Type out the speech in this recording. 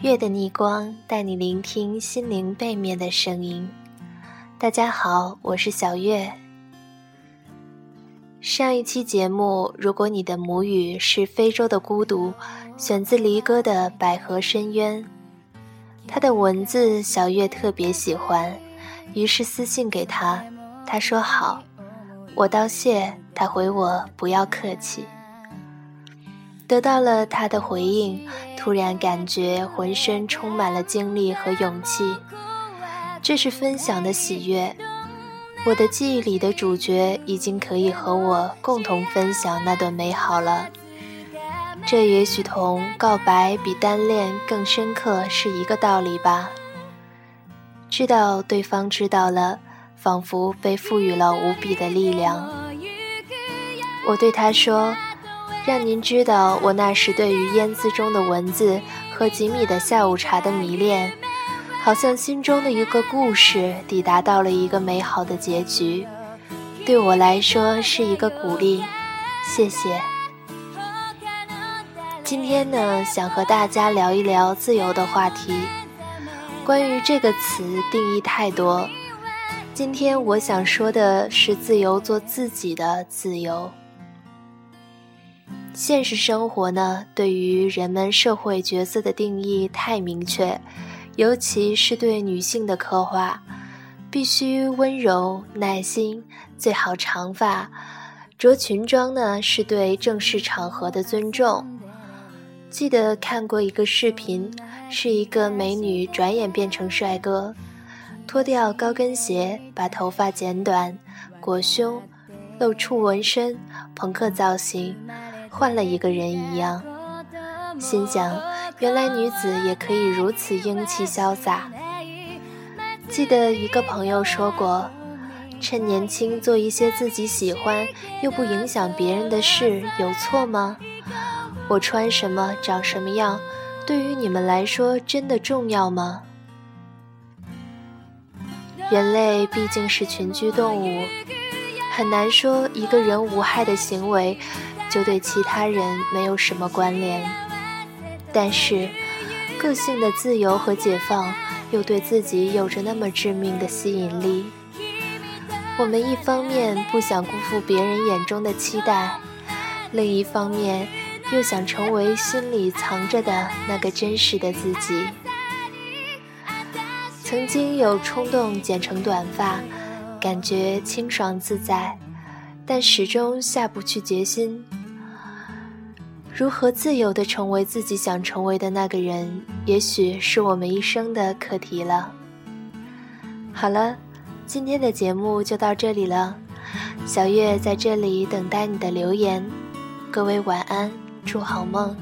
月的逆光带你聆听心灵背面的声音。大家好，我是小月。上一期节目，如果你的母语是非洲的孤独，选自离歌的《百合深渊》，他的文字小月特别喜欢，于是私信给他，他说好，我道谢，他回我不要客气。得到了他的回应，突然感觉浑身充满了精力和勇气。这是分享的喜悦，我的记忆里的主角已经可以和我共同分享那段美好了。这也许同告白比单恋更深刻是一个道理吧。知道对方知道了，仿佛被赋予了无比的力量。我对他说。让您知道我那时对于烟字中的文字和几米的下午茶的迷恋，好像心中的一个故事抵达到了一个美好的结局，对我来说是一个鼓励。谢谢。今天呢，想和大家聊一聊自由的话题。关于这个词，定义太多。今天我想说的是自由，做自己的自由。现实生活呢，对于人们社会角色的定义太明确，尤其是对女性的刻画，必须温柔、耐心，最好长发。着裙装呢，是对正式场合的尊重。记得看过一个视频，是一个美女转眼变成帅哥，脱掉高跟鞋，把头发剪短，裹胸，露出纹身，朋克造型。换了一个人一样，心想，原来女子也可以如此英气潇洒。记得一个朋友说过，趁年轻做一些自己喜欢又不影响别人的事，有错吗？我穿什么，长什么样，对于你们来说真的重要吗？人类毕竟是群居动物，很难说一个人无害的行为。就对其他人没有什么关联，但是个性的自由和解放又对自己有着那么致命的吸引力。我们一方面不想辜负别人眼中的期待，另一方面又想成为心里藏着的那个真实的自己。曾经有冲动剪成短发，感觉清爽自在，但始终下不去决心。如何自由的成为自己想成为的那个人，也许是我们一生的课题了。好了，今天的节目就到这里了，小月在这里等待你的留言。各位晚安，祝好梦。